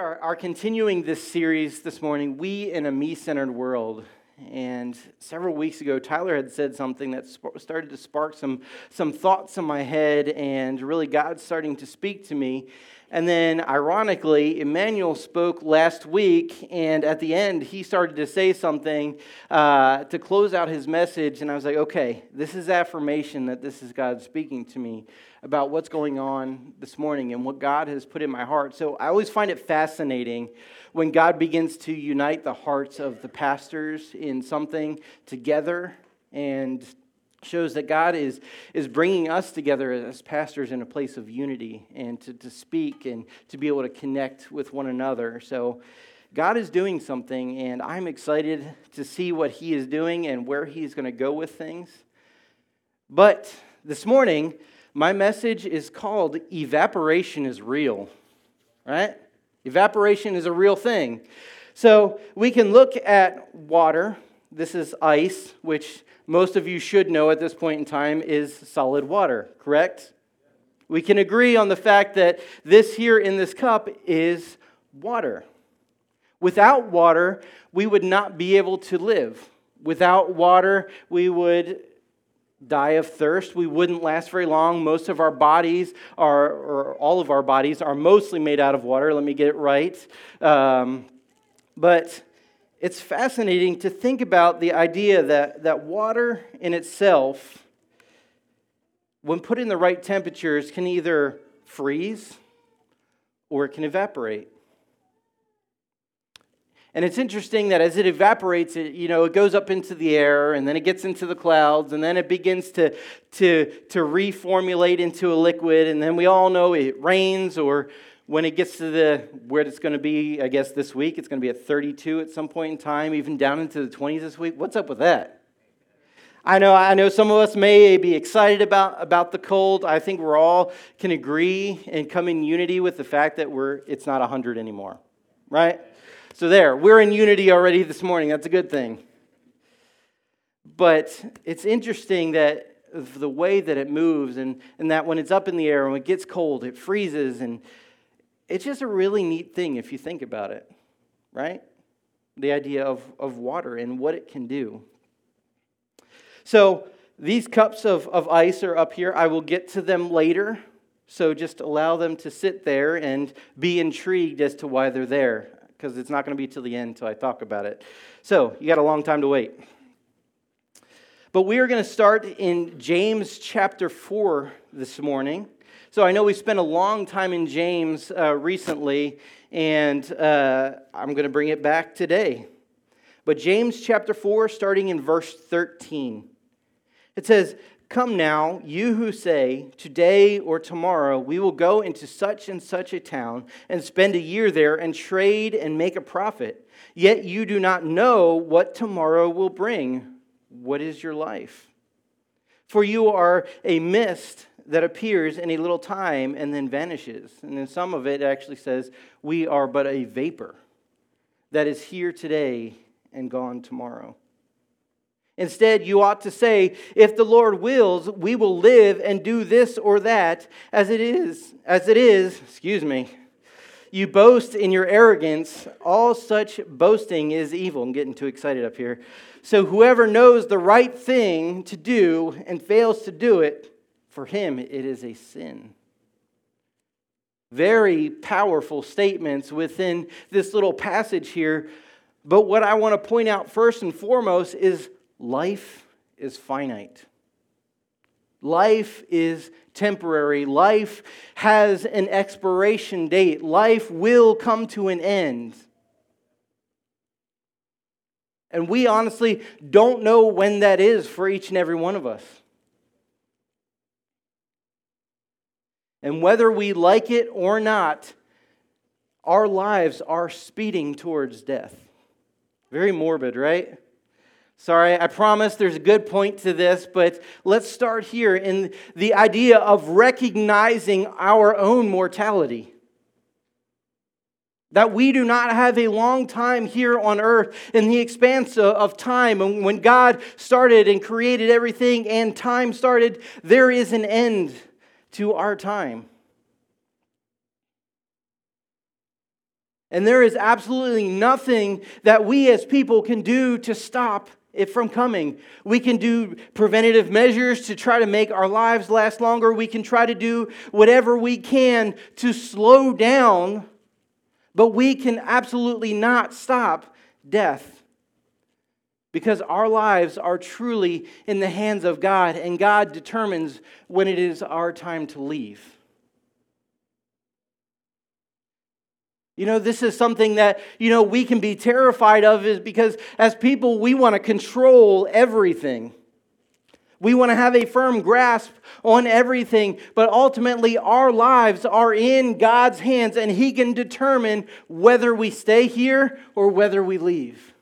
are, are continuing this series this morning, We in a Me Centered World. And several weeks ago, Tyler had said something that started to spark some, some thoughts in my head, and really God starting to speak to me. And then, ironically, Emmanuel spoke last week, and at the end, he started to say something uh, to close out his message. And I was like, okay, this is affirmation that this is God speaking to me about what's going on this morning and what God has put in my heart. So I always find it fascinating when God begins to unite the hearts of the pastors in something together and shows that God is, is bringing us together as pastors in a place of unity and to, to speak and to be able to connect with one another. So, God is doing something, and I'm excited to see what He is doing and where He's going to go with things. But this morning, my message is called Evaporation is Real, right? Evaporation is a real thing. So, we can look at water. This is ice, which most of you should know at this point in time is solid water, correct? We can agree on the fact that this here in this cup is water. Without water, we would not be able to live. Without water, we would die of thirst. We wouldn't last very long. Most of our bodies are, or all of our bodies, are mostly made out of water. Let me get it right. Um, but it's fascinating to think about the idea that, that water in itself, when put in the right temperatures, can either freeze or it can evaporate. And it's interesting that as it evaporates, it, you know, it goes up into the air and then it gets into the clouds and then it begins to, to, to reformulate into a liquid. And then we all know it rains or when it gets to the where it's going to be, I guess this week, it's going to be at 32 at some point in time, even down into the 20s this week. What's up with that? I know, I know some of us may be excited about, about the cold. I think we're all can agree and come in unity with the fact that we're it's not 100 anymore, right? So there, we're in unity already this morning. That's a good thing. But it's interesting that the way that it moves and, and that when it's up in the air and it gets cold, it freezes and it's just a really neat thing if you think about it, right? The idea of, of water and what it can do. So, these cups of, of ice are up here. I will get to them later. So, just allow them to sit there and be intrigued as to why they're there, because it's not going to be till the end until I talk about it. So, you got a long time to wait. But we are going to start in James chapter 4 this morning. So I know we spent a long time in James uh, recently, and uh, I'm going to bring it back today. But James chapter 4, starting in verse 13, it says, Come now, you who say, Today or tomorrow we will go into such and such a town and spend a year there and trade and make a profit. Yet you do not know what tomorrow will bring. What is your life? For you are a mist that appears in a little time and then vanishes. And in some of it, it actually says, We are but a vapor that is here today and gone tomorrow. Instead, you ought to say, If the Lord wills, we will live and do this or that, as it is, as it is, excuse me. You boast in your arrogance. All such boasting is evil. I'm getting too excited up here. So, whoever knows the right thing to do and fails to do it, for him, it is a sin. Very powerful statements within this little passage here. But what I want to point out first and foremost is life is finite. Life is temporary. Life has an expiration date. Life will come to an end. And we honestly don't know when that is for each and every one of us. And whether we like it or not, our lives are speeding towards death. Very morbid, right? Sorry, I promise there's a good point to this, but let's start here in the idea of recognizing our own mortality. That we do not have a long time here on earth in the expanse of time. And when God started and created everything and time started, there is an end to our time. And there is absolutely nothing that we as people can do to stop it from coming. We can do preventative measures to try to make our lives last longer. We can try to do whatever we can to slow down, but we can absolutely not stop death. Because our lives are truly in the hands of God, and God determines when it is our time to leave. You know, this is something that, you know, we can be terrified of is because as people, we want to control everything. We want to have a firm grasp on everything, but ultimately our lives are in God's hands and He can determine whether we stay here or whether we leave.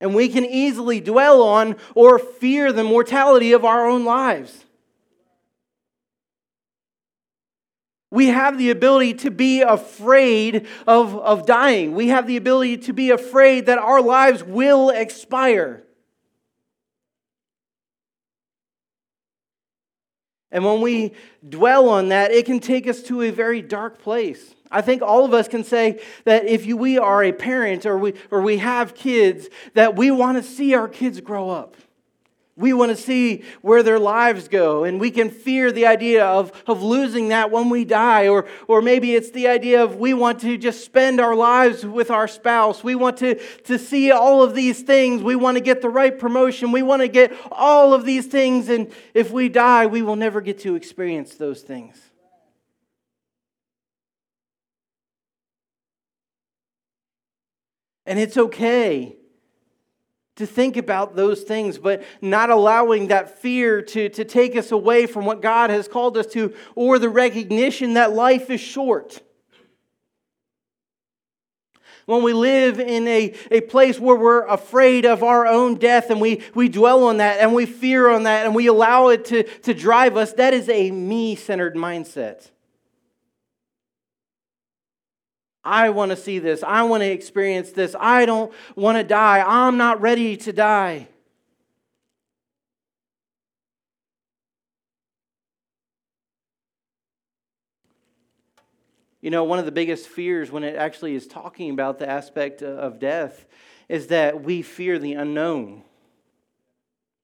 And we can easily dwell on or fear the mortality of our own lives. We have the ability to be afraid of, of dying. We have the ability to be afraid that our lives will expire. And when we dwell on that, it can take us to a very dark place. I think all of us can say that if we are a parent or we, or we have kids, that we want to see our kids grow up. We want to see where their lives go, and we can fear the idea of, of losing that when we die. Or, or maybe it's the idea of we want to just spend our lives with our spouse. We want to, to see all of these things. We want to get the right promotion. We want to get all of these things, and if we die, we will never get to experience those things. And it's okay to think about those things, but not allowing that fear to, to take us away from what God has called us to, or the recognition that life is short. When we live in a, a place where we're afraid of our own death and we, we dwell on that and we fear on that and we allow it to, to drive us, that is a me centered mindset. I want to see this. I want to experience this. I don't want to die. I'm not ready to die. You know, one of the biggest fears when it actually is talking about the aspect of death is that we fear the unknown.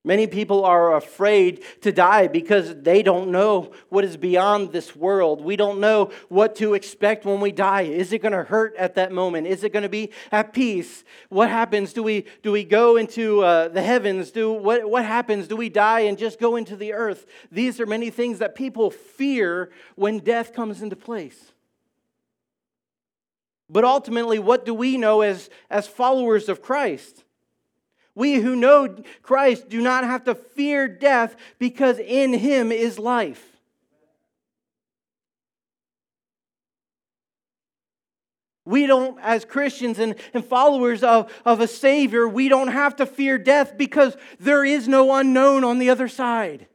Many people are afraid to die because they don't know what is beyond this world. We don't know what to expect when we die. Is it going to hurt at that moment? Is it going to be at peace? What happens? Do we, do we go into uh, the heavens? Do, what, what happens? Do we die and just go into the earth? These are many things that people fear when death comes into place. But ultimately, what do we know as, as followers of Christ? We who know Christ do not have to fear death because in him is life. We don't, as Christians and, and followers of, of a Savior, we don't have to fear death because there is no unknown on the other side.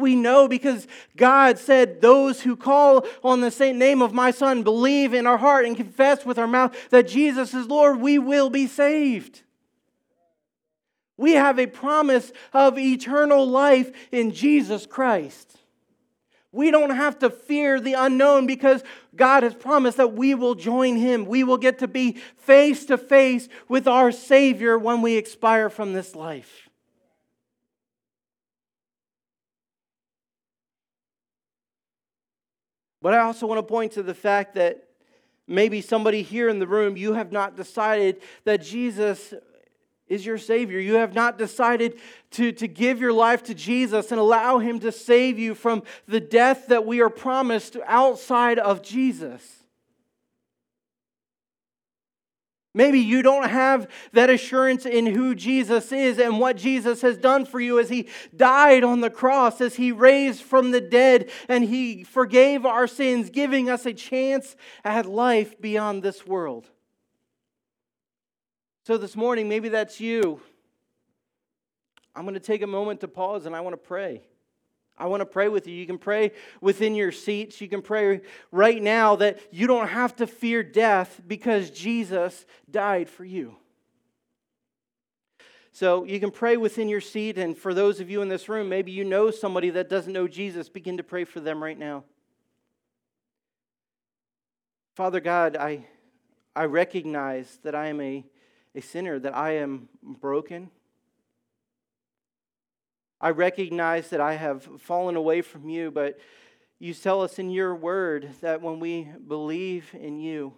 We know because God said, Those who call on the same name of my Son believe in our heart and confess with our mouth that Jesus is Lord, we will be saved. We have a promise of eternal life in Jesus Christ. We don't have to fear the unknown because God has promised that we will join Him. We will get to be face to face with our Savior when we expire from this life. But I also want to point to the fact that maybe somebody here in the room, you have not decided that Jesus is your Savior. You have not decided to, to give your life to Jesus and allow Him to save you from the death that we are promised outside of Jesus. Maybe you don't have that assurance in who Jesus is and what Jesus has done for you as He died on the cross, as He raised from the dead, and He forgave our sins, giving us a chance at life beyond this world. So this morning, maybe that's you. I'm going to take a moment to pause and I want to pray. I want to pray with you. You can pray within your seats. You can pray right now that you don't have to fear death because Jesus died for you. So you can pray within your seat. And for those of you in this room, maybe you know somebody that doesn't know Jesus, begin to pray for them right now. Father God, I, I recognize that I am a, a sinner, that I am broken. I recognize that I have fallen away from you, but you tell us in your word that when we believe in you,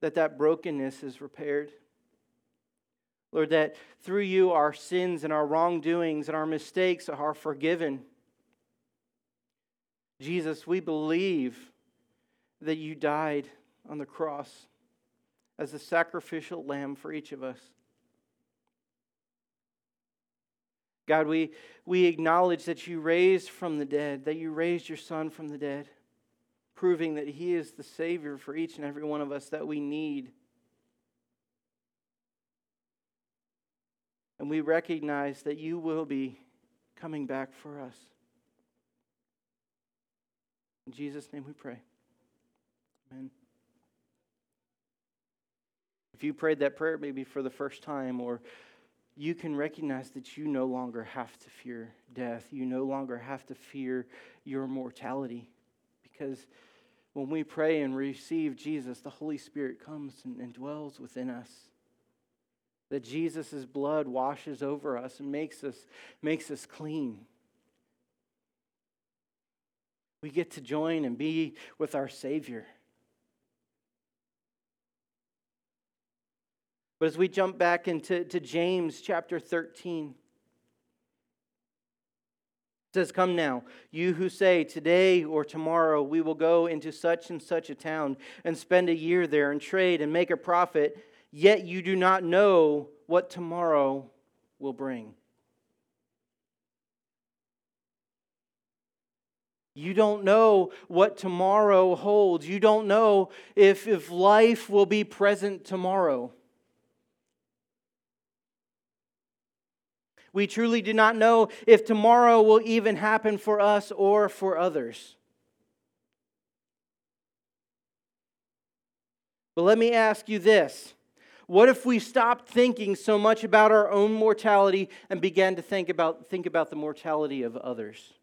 that that brokenness is repaired. Lord, that through you our sins and our wrongdoings and our mistakes are forgiven. Jesus, we believe that you died on the cross as a sacrificial lamb for each of us. God, we, we acknowledge that you raised from the dead, that you raised your Son from the dead, proving that He is the Savior for each and every one of us that we need. And we recognize that you will be coming back for us. In Jesus' name we pray. Amen. If you prayed that prayer maybe for the first time or you can recognize that you no longer have to fear death. You no longer have to fear your mortality. Because when we pray and receive Jesus, the Holy Spirit comes and, and dwells within us. That Jesus' blood washes over us and makes us, makes us clean. We get to join and be with our Savior. But as we jump back into to James chapter 13, it says, Come now, you who say, Today or tomorrow we will go into such and such a town and spend a year there and trade and make a profit, yet you do not know what tomorrow will bring. You don't know what tomorrow holds. You don't know if, if life will be present tomorrow. We truly do not know if tomorrow will even happen for us or for others. But let me ask you this What if we stopped thinking so much about our own mortality and began to think about, think about the mortality of others?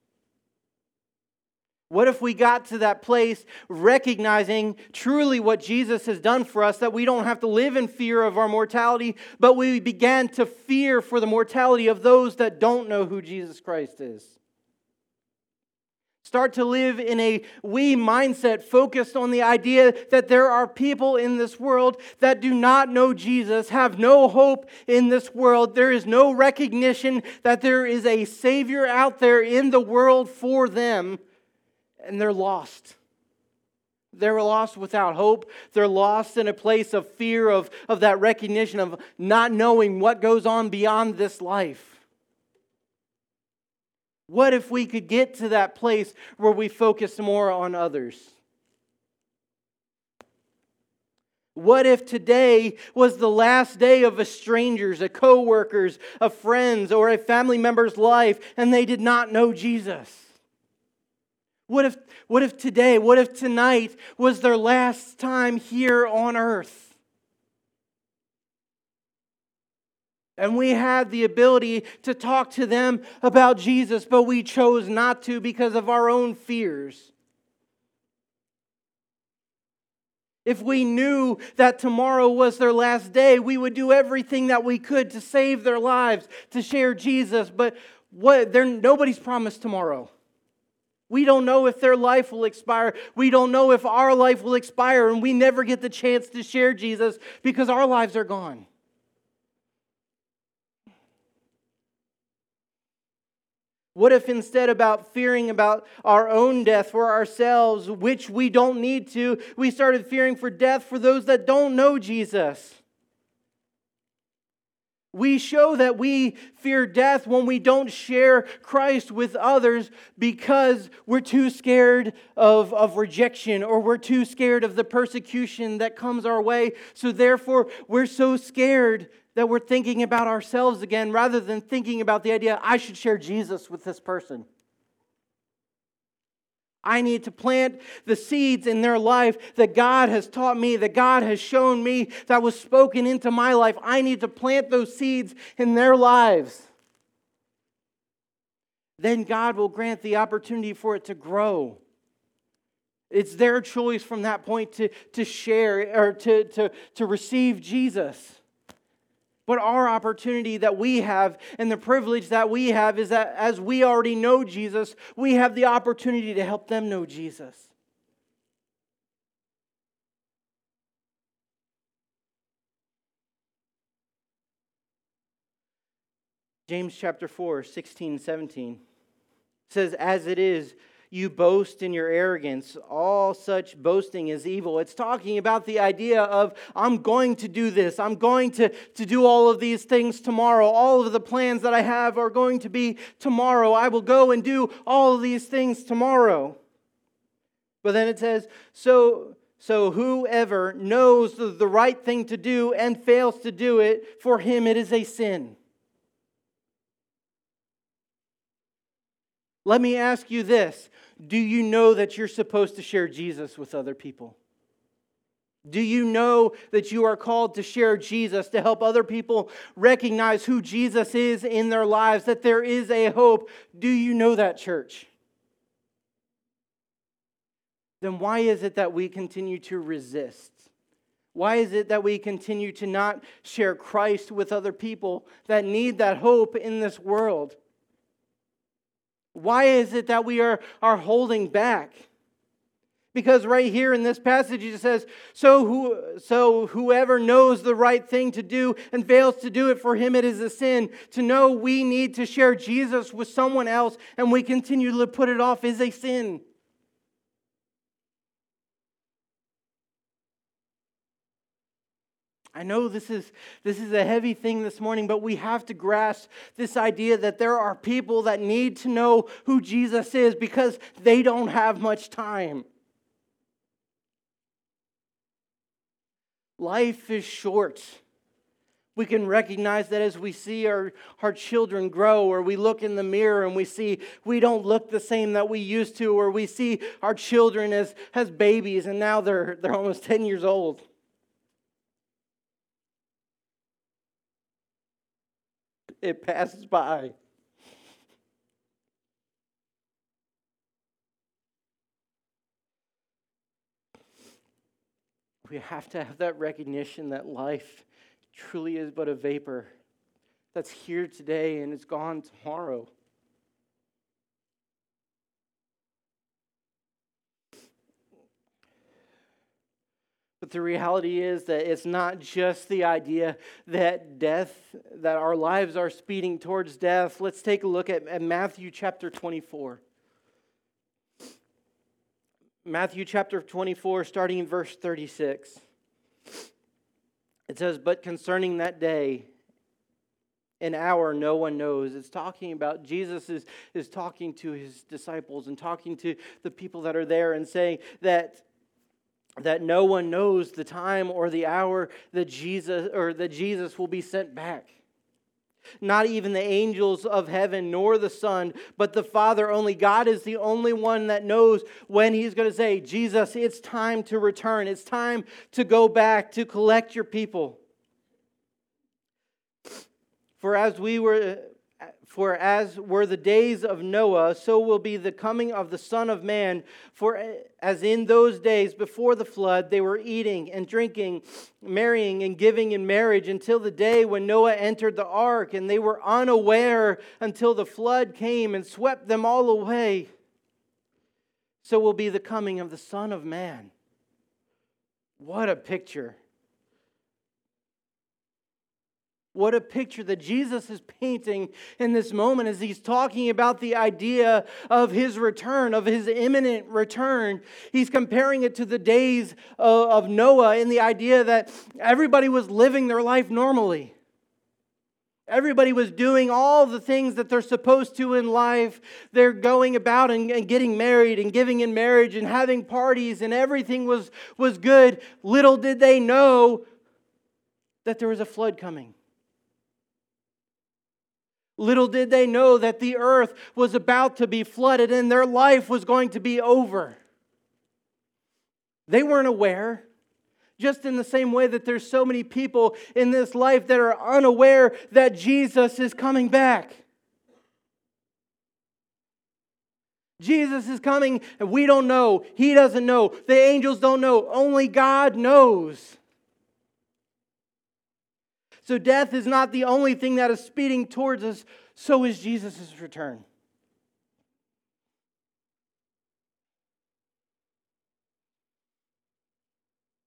What if we got to that place recognizing truly what Jesus has done for us, that we don't have to live in fear of our mortality, but we began to fear for the mortality of those that don't know who Jesus Christ is? Start to live in a we mindset focused on the idea that there are people in this world that do not know Jesus, have no hope in this world. There is no recognition that there is a Savior out there in the world for them and they're lost. They're lost without hope. They're lost in a place of fear of, of that recognition of not knowing what goes on beyond this life. What if we could get to that place where we focus more on others? What if today was the last day of a stranger's, a co-worker's, a friend's, or a family member's life and they did not know Jesus? What if, what if today, what if tonight was their last time here on earth? And we had the ability to talk to them about Jesus, but we chose not to because of our own fears. If we knew that tomorrow was their last day, we would do everything that we could to save their lives, to share Jesus. But what, nobody's promised tomorrow. We don't know if their life will expire. We don't know if our life will expire, and we never get the chance to share Jesus because our lives are gone. What if instead about fearing about our own death for ourselves, which we don't need to, we started fearing for death for those that don't know Jesus? We show that we fear death when we don't share Christ with others because we're too scared of, of rejection or we're too scared of the persecution that comes our way. So, therefore, we're so scared that we're thinking about ourselves again rather than thinking about the idea I should share Jesus with this person. I need to plant the seeds in their life that God has taught me, that God has shown me, that was spoken into my life. I need to plant those seeds in their lives. Then God will grant the opportunity for it to grow. It's their choice from that point to, to share or to, to, to receive Jesus. But our opportunity that we have and the privilege that we have is that as we already know Jesus, we have the opportunity to help them know Jesus. James chapter 4, 16, 17 says, As it is, you boast in your arrogance. All such boasting is evil. It's talking about the idea of, I'm going to do this. I'm going to, to do all of these things tomorrow. All of the plans that I have are going to be tomorrow. I will go and do all of these things tomorrow. But then it says, so, so whoever knows the, the right thing to do and fails to do it, for him it is a sin. Let me ask you this Do you know that you're supposed to share Jesus with other people? Do you know that you are called to share Jesus, to help other people recognize who Jesus is in their lives, that there is a hope? Do you know that, church? Then why is it that we continue to resist? Why is it that we continue to not share Christ with other people that need that hope in this world? Why is it that we are, are holding back? Because right here in this passage it says, so, who, so whoever knows the right thing to do and fails to do it, for him it is a sin. To know we need to share Jesus with someone else and we continue to put it off is a sin. I know this is, this is a heavy thing this morning, but we have to grasp this idea that there are people that need to know who Jesus is because they don't have much time. Life is short. We can recognize that as we see our, our children grow, or we look in the mirror and we see we don't look the same that we used to, or we see our children as, as babies and now they're, they're almost 10 years old. It passes by. We have to have that recognition that life truly is but a vapor that's here today and is gone tomorrow. The reality is that it's not just the idea that death, that our lives are speeding towards death. Let's take a look at, at Matthew chapter 24. Matthew chapter 24, starting in verse 36. It says, But concerning that day, an hour no one knows. It's talking about Jesus is, is talking to his disciples and talking to the people that are there and saying that that no one knows the time or the hour that Jesus or that Jesus will be sent back. Not even the angels of heaven nor the Son, but the Father only. God is the only one that knows when He's going to say, Jesus, it's time to return. It's time to go back to collect your people. For as we were for as were the days of Noah, so will be the coming of the Son of Man. For as in those days before the flood, they were eating and drinking, marrying and giving in marriage until the day when Noah entered the ark, and they were unaware until the flood came and swept them all away. So will be the coming of the Son of Man. What a picture! What a picture that Jesus is painting in this moment as he's talking about the idea of his return, of his imminent return. He's comparing it to the days of Noah in the idea that everybody was living their life normally. Everybody was doing all the things that they're supposed to in life. They're going about and, and, getting married and giving in marriage and having parties, and everything was, was good. Little did they know that there was a flood coming. Little did they know that the earth was about to be flooded and their life was going to be over. They weren't aware. Just in the same way that there's so many people in this life that are unaware that Jesus is coming back. Jesus is coming and we don't know. He doesn't know. The angels don't know. Only God knows. So death is not the only thing that is speeding towards us, so is Jesus' return.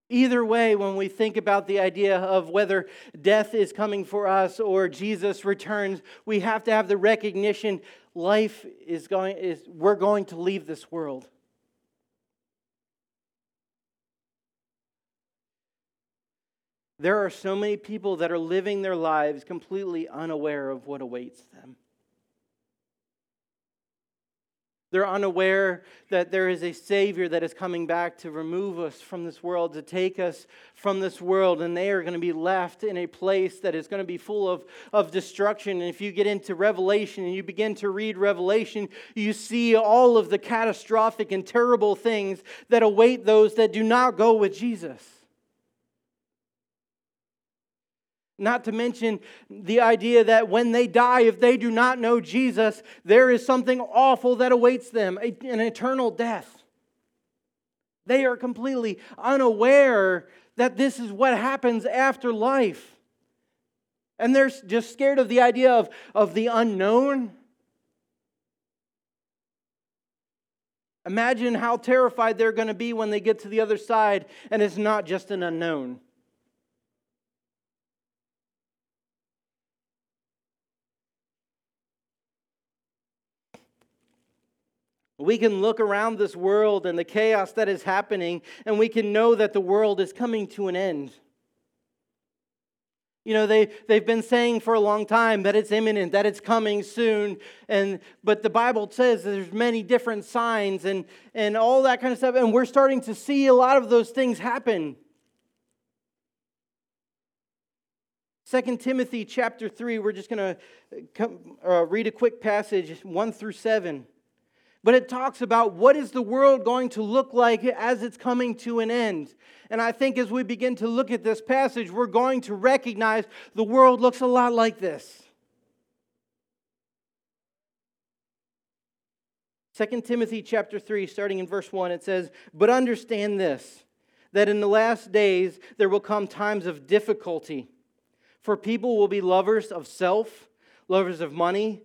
Either way, when we think about the idea of whether death is coming for us or Jesus returns, we have to have the recognition life is going is we're going to leave this world. There are so many people that are living their lives completely unaware of what awaits them. They're unaware that there is a Savior that is coming back to remove us from this world, to take us from this world, and they are going to be left in a place that is going to be full of, of destruction. And if you get into Revelation and you begin to read Revelation, you see all of the catastrophic and terrible things that await those that do not go with Jesus. Not to mention the idea that when they die, if they do not know Jesus, there is something awful that awaits them an eternal death. They are completely unaware that this is what happens after life. And they're just scared of the idea of, of the unknown. Imagine how terrified they're going to be when they get to the other side and it's not just an unknown. We can look around this world and the chaos that is happening, and we can know that the world is coming to an end. You know, they, they've been saying for a long time that it's imminent, that it's coming soon. And, but the Bible says there's many different signs and, and all that kind of stuff. And we're starting to see a lot of those things happen. 2 Timothy chapter 3, we're just going to uh, read a quick passage, 1 through 7 but it talks about what is the world going to look like as it's coming to an end. And I think as we begin to look at this passage, we're going to recognize the world looks a lot like this. 2 Timothy chapter 3 starting in verse 1 it says, "But understand this, that in the last days there will come times of difficulty, for people will be lovers of self, lovers of money,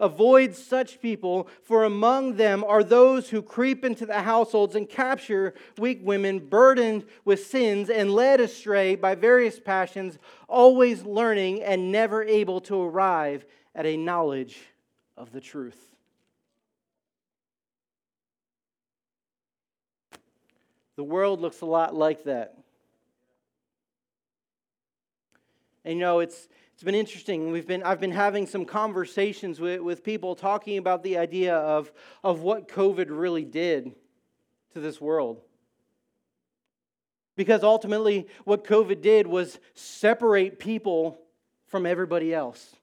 Avoid such people, for among them are those who creep into the households and capture weak women burdened with sins and led astray by various passions, always learning and never able to arrive at a knowledge of the truth. The world looks a lot like that. And you know, it's it's been interesting. We've been, I've been having some conversations with, with people talking about the idea of, of what COVID really did to this world. Because ultimately, what COVID did was separate people from everybody else,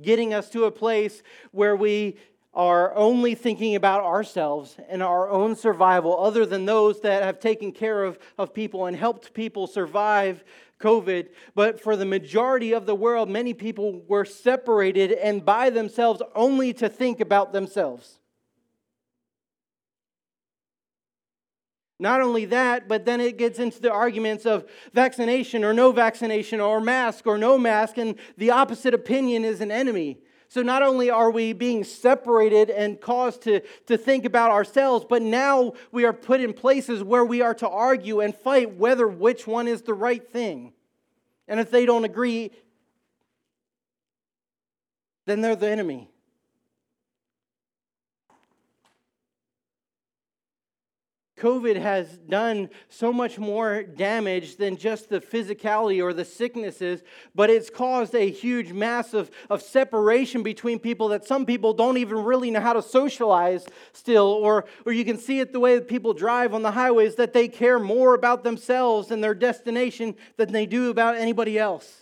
getting us to a place where we are only thinking about ourselves and our own survival, other than those that have taken care of, of people and helped people survive COVID. But for the majority of the world, many people were separated and by themselves only to think about themselves. Not only that, but then it gets into the arguments of vaccination or no vaccination or mask or no mask, and the opposite opinion is an enemy. So not only are we being separated and caused to, to think about ourselves, but now we are put in places where we are to argue and fight whether which one is the right thing. And if they don't agree, then they're the enemy. COVID has done so much more damage than just the physicality or the sicknesses, but it's caused a huge mass of, of separation between people that some people don't even really know how to socialize still. Or, or you can see it the way that people drive on the highways, that they care more about themselves and their destination than they do about anybody else.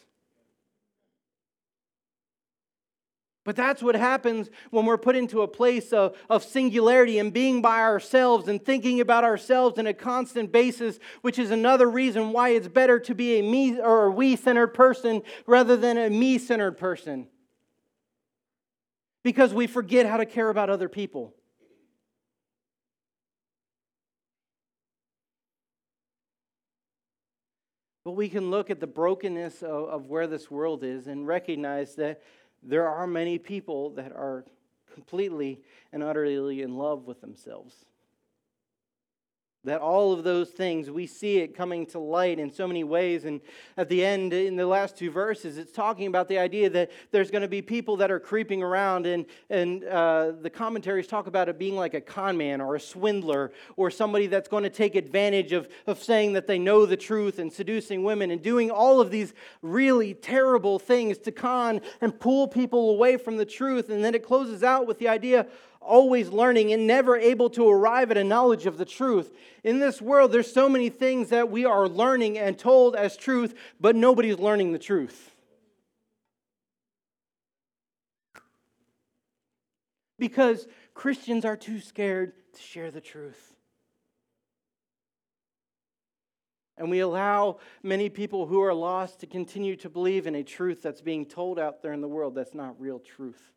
But that's what happens when we're put into a place of, of singularity and being by ourselves and thinking about ourselves on a constant basis, which is another reason why it's better to be a me or a we centered person rather than a me centered person. Because we forget how to care about other people. But we can look at the brokenness of, of where this world is and recognize that there are many people that are completely and utterly in love with themselves. That all of those things, we see it coming to light in so many ways. And at the end, in the last two verses, it's talking about the idea that there's going to be people that are creeping around. And, and uh, the commentaries talk about it being like a con man or a swindler or somebody that's going to take advantage of, of saying that they know the truth and seducing women and doing all of these really terrible things to con and pull people away from the truth. And then it closes out with the idea always learning and never able to arrive at a knowledge of the truth. In this world, there's so many things that we are learning and told as truth, but nobody's learning the truth. Because Christians are too scared to share the truth. And we allow many people who are lost to continue to believe in a truth that's being told out there in the world that's not real truth.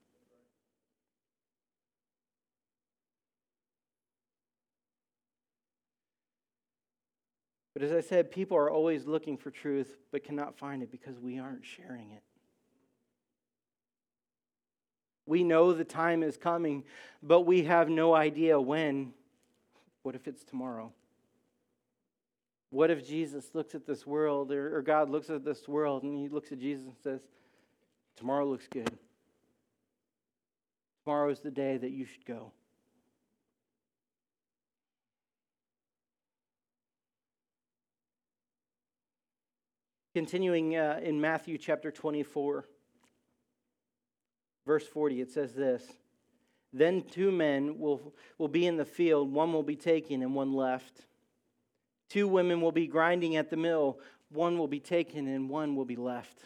But as I said, people are always looking for truth but cannot find it because we aren't sharing it. We know the time is coming, but we have no idea when. What if it's tomorrow? What if Jesus looks at this world, or, God looks at this world, and he looks at Jesus and says, Tomorrow looks good. Tomorrow is the day that you should go. Continuing uh, in Matthew chapter 24, verse 40, it says this Then two men will, will be in the field, one will be taken and one left. Two women will be grinding at the mill, one will be taken and one will be left.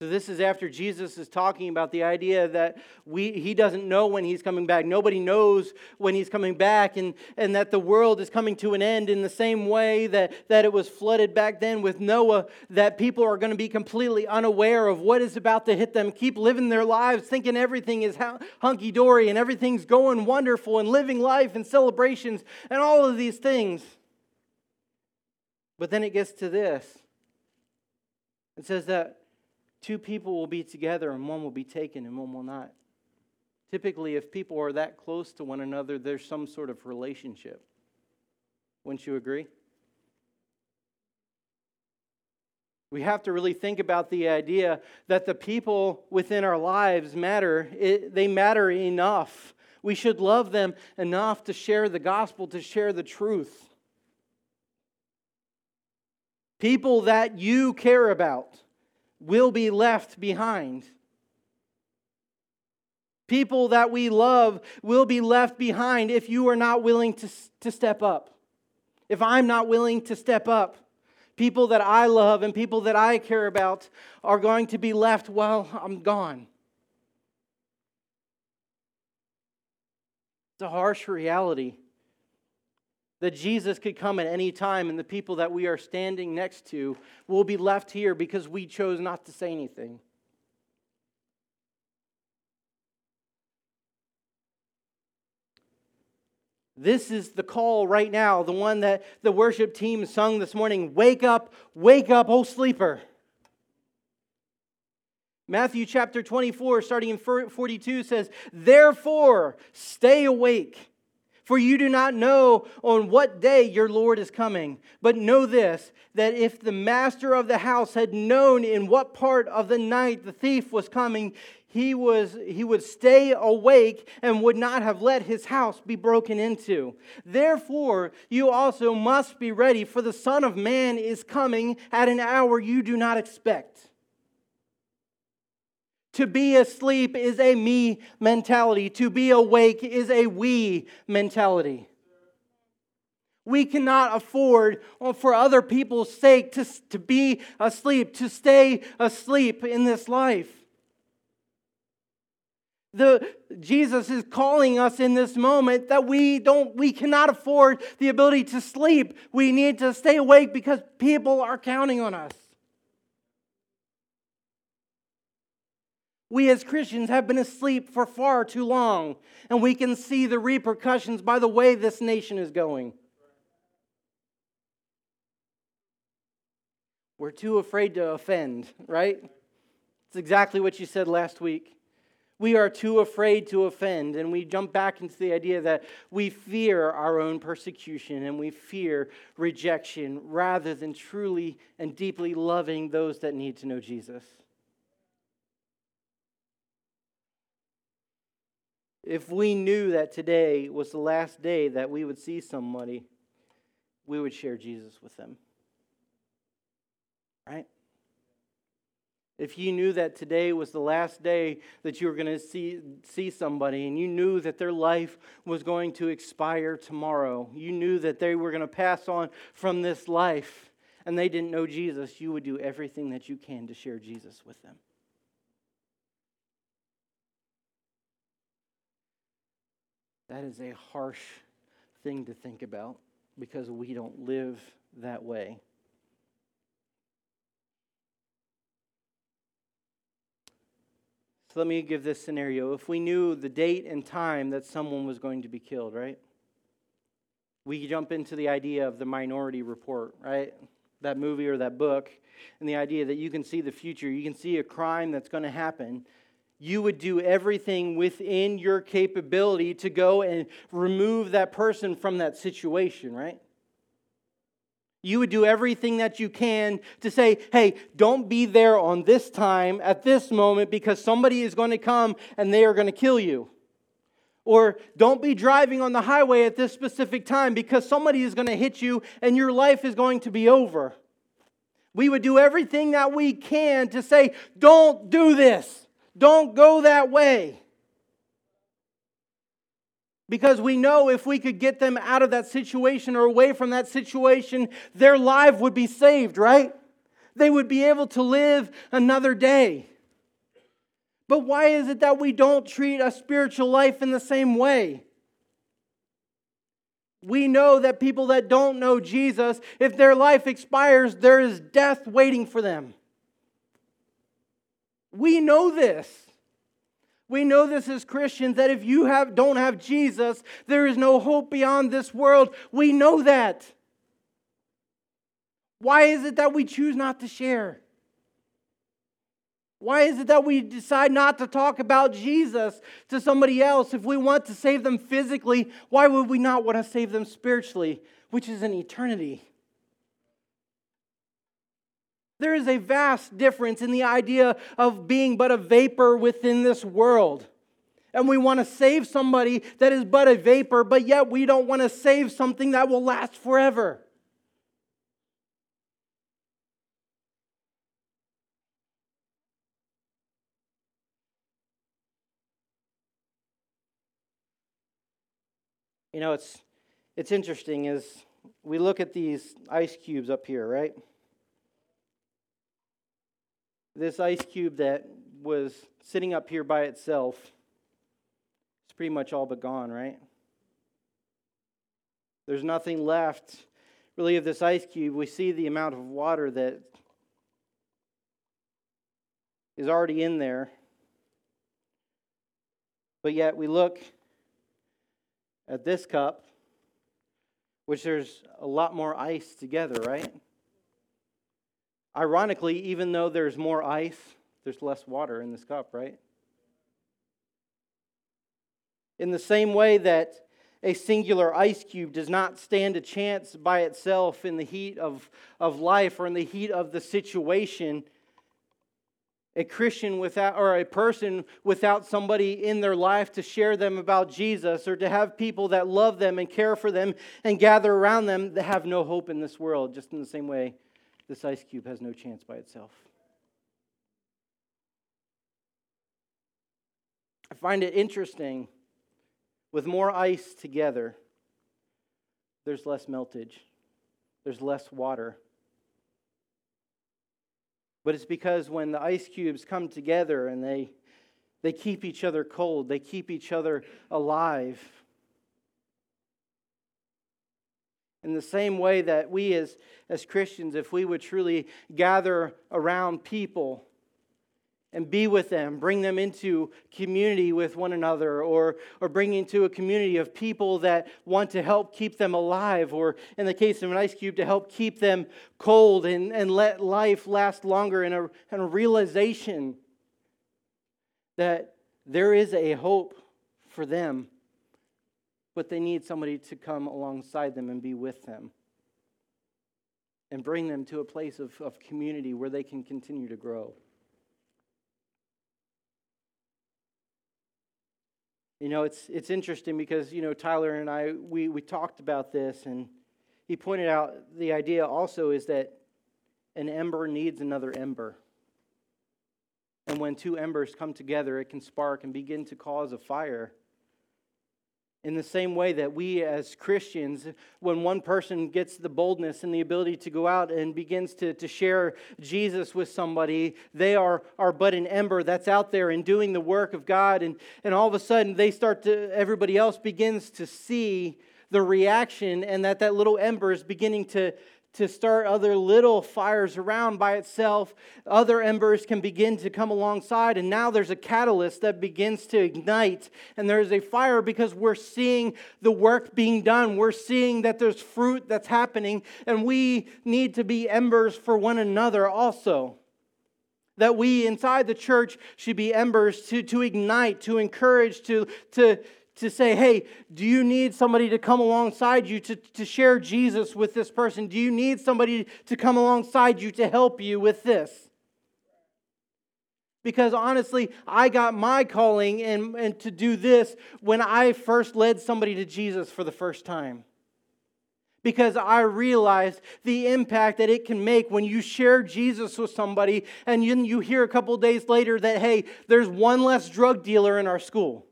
So this is after Jesus is talking about the idea that we, he doesn't know when he's coming back. Nobody knows when he's coming back, and, and that the world is coming to an end in the same way that, that it was flooded back then with Noah, that people are going to be completely unaware of what is about to hit them, keep living their lives thinking everything is hunky dory and everything's going wonderful and living life and celebrations and all of these things. But then it gets to this it says that Two people will be together and one will be taken and one will not. Typically, if people are that close to one another, there's some sort of relationship. Wouldn't you agree? We have to really think about the idea that the people within our lives matter. It, they matter enough. We should love them enough to share the gospel, to share the truth. People that you care about will be left behind. People that we love will be left behind if you are not willing to, to step up. If I'm not willing to step up, people that I love and people that I care about are going to be left while I'm gone. It's a harsh reality that Jesus could come at any time, and the people that we are standing next to will be left here because we chose not to say anything. This is the call right now, the one that the worship team sung this morning Wake up, wake up, oh sleeper. Matthew chapter 24, starting in 42, says, Therefore, stay awake For you do not know on what day your Lord is coming. But know this that if the master of the house had known in what part of the night the thief was coming, he, was, he would stay awake and would not have let his house be broken into. Therefore, you also must be ready, for the Son of Man is coming at an hour you do not expect. To be asleep is a me mentality. To be awake is a we mentality. We cannot afford, for other people's sake, to, to be asleep, to stay asleep in this life. The, Jesus is calling us in this moment that we don't we cannot afford the ability to sleep. We need to stay awake because people are counting on us. We as Christians have been asleep for far too long, and we can see the repercussions by the way this nation is going. We're too afraid to offend, right? It's exactly what you said last week. We are too afraid to offend, and we jump back into the idea that we fear our own persecution and we fear rejection rather than truly and deeply loving those that need to know Jesus. If we knew that today was the last day that we would see somebody, we would share Jesus with them. Right? If you knew that today was the last day that you were going to see, see somebody and you knew that their life was going to expire tomorrow, you knew that they were going to pass on from this life and they didn't know Jesus, you would do everything that you can to share Jesus with them. That is a harsh thing to think about because we don't live that way. So let me give this scenario. If we knew the date and time that someone was going to be killed, right? We jump into the idea of the minority report, right? That movie or that book, and the idea that you can see the future. You can see a crime that's going to happen you would do everything within your capability to go and remove that person from that situation, right? You would do everything that you can to say, hey, don't be there on this time at this moment because somebody is going to come and they are going to kill you. Or don't be driving on the highway at this specific time because somebody is going to hit you and your life is going to be over. We would do everything that we can to say, don't do this. Don't go that way. Because we know if we could get them out of that situation or away from that situation, their life would be saved, right? They would be able to live another day. But why is it that we don't treat a spiritual life in the same way? We know that people that don't know Jesus, if their life expires, there is death waiting for them. We know this. We know this as Christians that if you have, don't have Jesus, there is no hope beyond this world. We know that. Why is it that we choose not to share? Why is it that we decide not to talk about Jesus to somebody else? If we want to save them physically, why would we not want to save them spiritually, which is an eternity? There is a vast difference in the idea of being but a vapor within this world. And we want to save somebody that is but a vapor, but yet we don't want to save something that will last forever. You know, it's, it's interesting as we look at these ice cubes up here, right? This ice cube that was sitting up here by itself it's pretty much all but gone, right? There's nothing left really of this ice cube. We see the amount of water that is already in there. But yet we look at this cup, which there's a lot more ice together, right? Ironically, even though there's more ice, there's less water in this cup, right? In the same way that a singular ice cube does not stand a chance by itself in the heat of, of life or in the heat of the situation. A Christian without, or a person without somebody in their life to share them about Jesus or to have people that love them and care for them and gather around them that have no hope in this world, just in the same way this ice cube has no chance by itself. I find it interesting with more ice together, there's less meltage, there's less water. But it's because when the ice cubes come together and they, they keep each other cold, they keep each other alive. In the same way that we as, as Christians, if we would truly gather around people and be with them, bring them into community with one another, or, or bring into a community of people that want to help keep them alive, or in the case of an ice cube, to help keep them cold and, and let life last longer, and a, and a realization that there is a hope for them, but they need somebody to come alongside them and be with them and bring them to a place of, of community where they can continue to grow. You know, it's, it's interesting because, you know, Tyler and I, we, we talked about this, and he pointed out the idea also is that an ember needs another ember. And when two embers come together, it can spark and begin to cause a fire. In the same way that we as Christians, when one person gets the boldness and the ability to go out and begins to, to share Jesus with somebody, they are, are but an ember that's out there and doing the work of God. And, and all of a sudden, they start to, everybody else begins to see the reaction and that that little ember is beginning to, to start other little fires around by itself. Other embers can begin to come alongside, and now there's a catalyst that begins to ignite, and there's a fire because we're seeing the work being done. We're seeing that there's fruit that's happening, and we need to be embers for one another also. That we inside the church should be embers to, to ignite, to encourage, to, to, to say, hey, do you need somebody to come alongside you to, to share Jesus with this person? Do you need somebody to come alongside you to help you with this? Because honestly, I got my calling and, and to do this when I first led somebody to Jesus for the first time. Because I realized the impact that it can make when you share Jesus with somebody and you, you hear a couple days later that, hey, there's one less drug dealer in our school.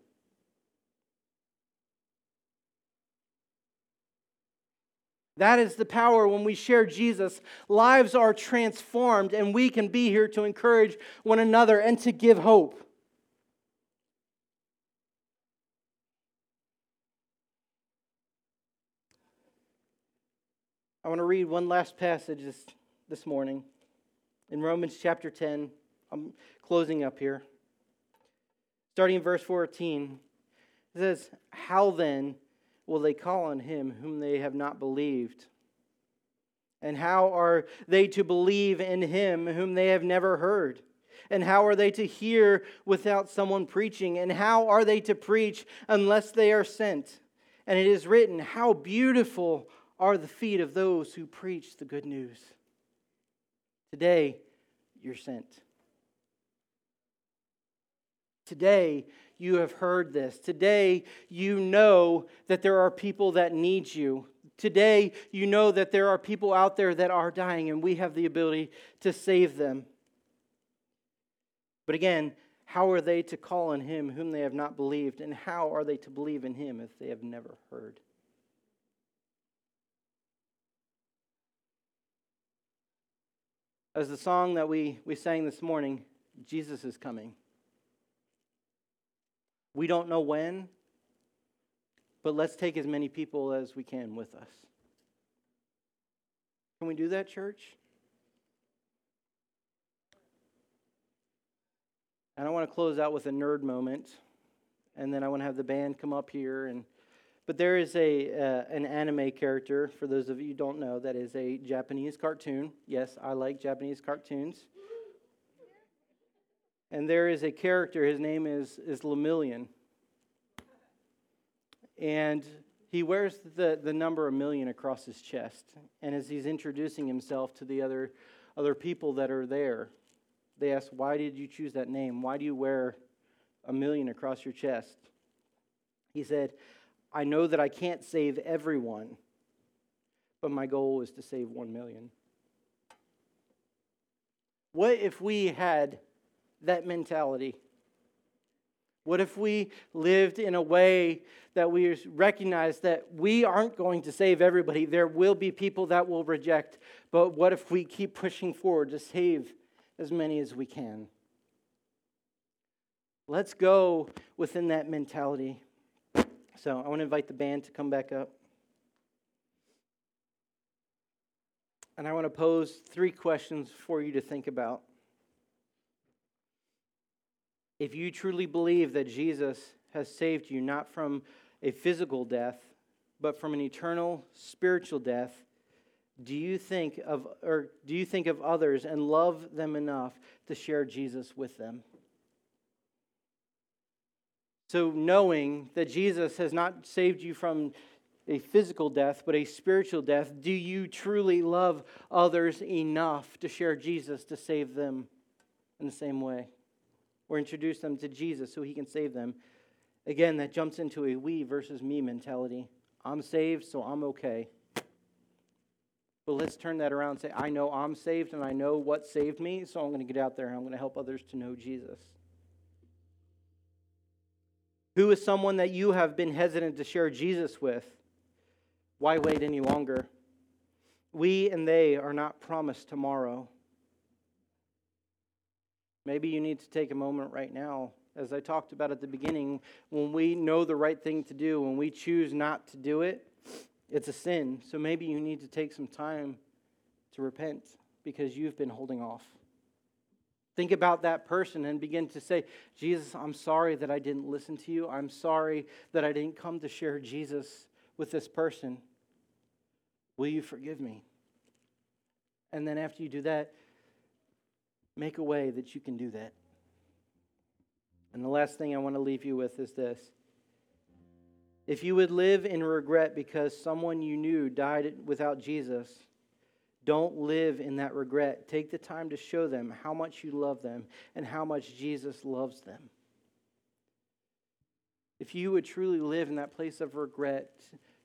That is the power when we share Jesus. Lives are transformed, and we can be here to encourage one another and to give hope. I want to read one last passage this, this morning in Romans chapter 10. I'm closing up here. Starting in verse 14, it says, How then? Will they call on him whom they have not believed? And how are they to believe in him whom they have never heard? And how are they to hear without someone preaching? And how are they to preach unless they are sent? And it is written, How beautiful are the feet of those who preach the good news. Today, you're sent. Today, you have heard this. Today, you know that there are people that need you. Today, you know that there are people out there that are dying, and we have the ability to save them. But again, how are they to call on him whom they have not believed? And how are they to believe in him if they have never heard? As the song that we, we sang this morning, Jesus is coming. We don't know when, but let's take as many people as we can with us. Can we do that, church? And I want to close out with a nerd moment, and then I want to have the band come up here. And but there is a uh, an anime character for those of you who don't know that is a Japanese cartoon. Yes, I like Japanese cartoons. And there is a character, his name is, is Lemillion. And he wears the, the number a million across his chest. And as he's introducing himself to the other, other people that are there, they ask, Why did you choose that name? Why do you wear a million across your chest? He said, I know that I can't save everyone, but my goal is to save one million. What if we had that mentality? What if we lived in a way that we recognize that we aren't going to save everybody? There will be people that will reject. But what if we keep pushing forward to save as many as we can? Let's go within that mentality. So I want to invite the band to come back up. And I want to pose three questions for you to think about. If you truly believe that Jesus has saved you not from a physical death, but from an eternal spiritual death, do you think of or do you think of others and love them enough to share Jesus with them? So knowing that Jesus has not saved you from a physical death, but a spiritual death, do you truly love others enough to share Jesus to save them in the same way? Or introduce them to Jesus so he can save them. Again, that jumps into a we versus me mentality. I'm saved, so I'm okay. But let's turn that around and say, I know I'm saved and I know what saved me, so I'm going to get out there and I'm going to help others to know Jesus. Who is someone that you have been hesitant to share Jesus with? Why wait any longer? We and they are not promised tomorrow. Maybe you need to take a moment right now, as I talked about at the beginning, when we know the right thing to do, when we choose not to do it, it's a sin. So maybe you need to take some time to repent because you've been holding off. Think about that person and begin to say, Jesus, I'm sorry that I didn't listen to you. I'm sorry that I didn't come to share Jesus with this person. Will you forgive me? And then after you do that, Make a way that you can do that. And the last thing I want to leave you with is this. If you would live in regret because someone you knew died without Jesus, don't live in that regret. Take the time to show them how much you love them and how much Jesus loves them. If you would truly live in that place of regret,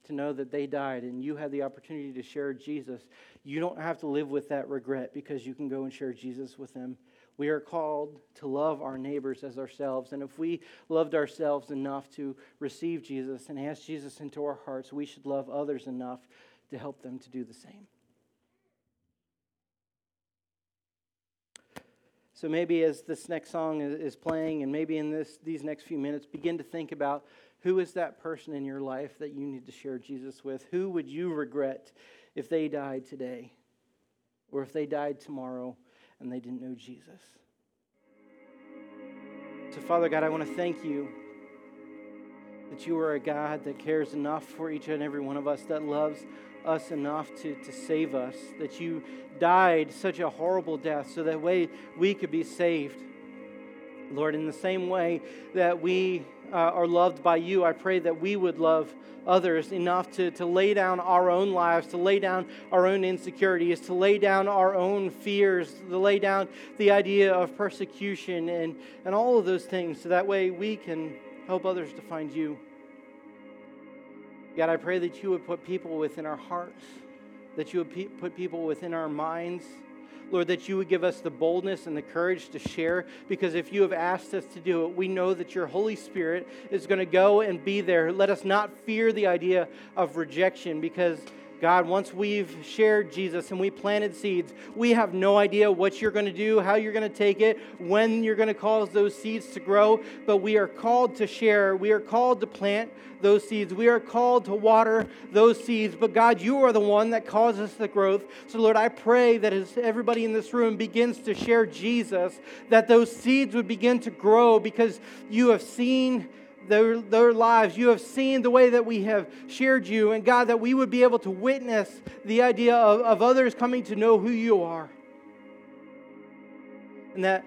to know that they died and you had the opportunity to share Jesus, you don't have to live with that regret because you can go and share Jesus with them. We are called to love our neighbors as ourselves. And if we loved ourselves enough to receive Jesus and ask Jesus into our hearts, we should love others enough to help them to do the same. So maybe as this next song is playing, and maybe in this, these next few minutes, begin to think about who is that person in your life that you need to share Jesus with? Who would you regret if they died today? Or if they died tomorrow and they didn't know Jesus? So, Father God, I want to thank you that you are a God that cares enough for each and every one of us, that loves us enough to, to save us, that you died such a horrible death so that way we could be saved. Lord, in the same way that we uh, are loved by you, I pray that we would love others enough to, to lay down our own lives, to lay down our own insecurities, to lay down our own fears, to lay down the idea of persecution and, and all of those things, so that way we can help others to find you. God, I pray that you would put people within our hearts, that you would pe- put people within our minds Lord, that you would give us the boldness and the courage to share, because if you have asked us to do it, we know that your Holy Spirit is going to go and be there. Let us not fear the idea of rejection, because God, once we've shared Jesus and we planted seeds, we have no idea what you're going to do, how you're going to take it, when you're going to cause those seeds to grow. But we are called to share. We are called to plant those seeds. We are called to water those seeds. But God, you are the one that causes the growth. So, Lord, I pray that as everybody in this room begins to share Jesus, that those seeds would begin to grow because you have seen their, their lives. You have seen the way that we have shared you. And God, that we would be able to witness the idea of, of others coming to know who you are. And that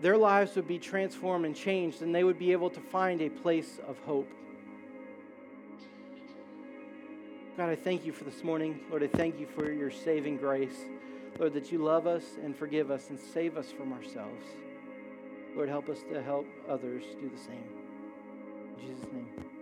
their lives would be transformed and changed, and they would be able to find a place of hope. God, I thank you for this morning. Lord, I thank you for your saving grace. Lord, that you love us and forgive us and save us from ourselves. Lord, help us to help others do the same. In Jesus' name.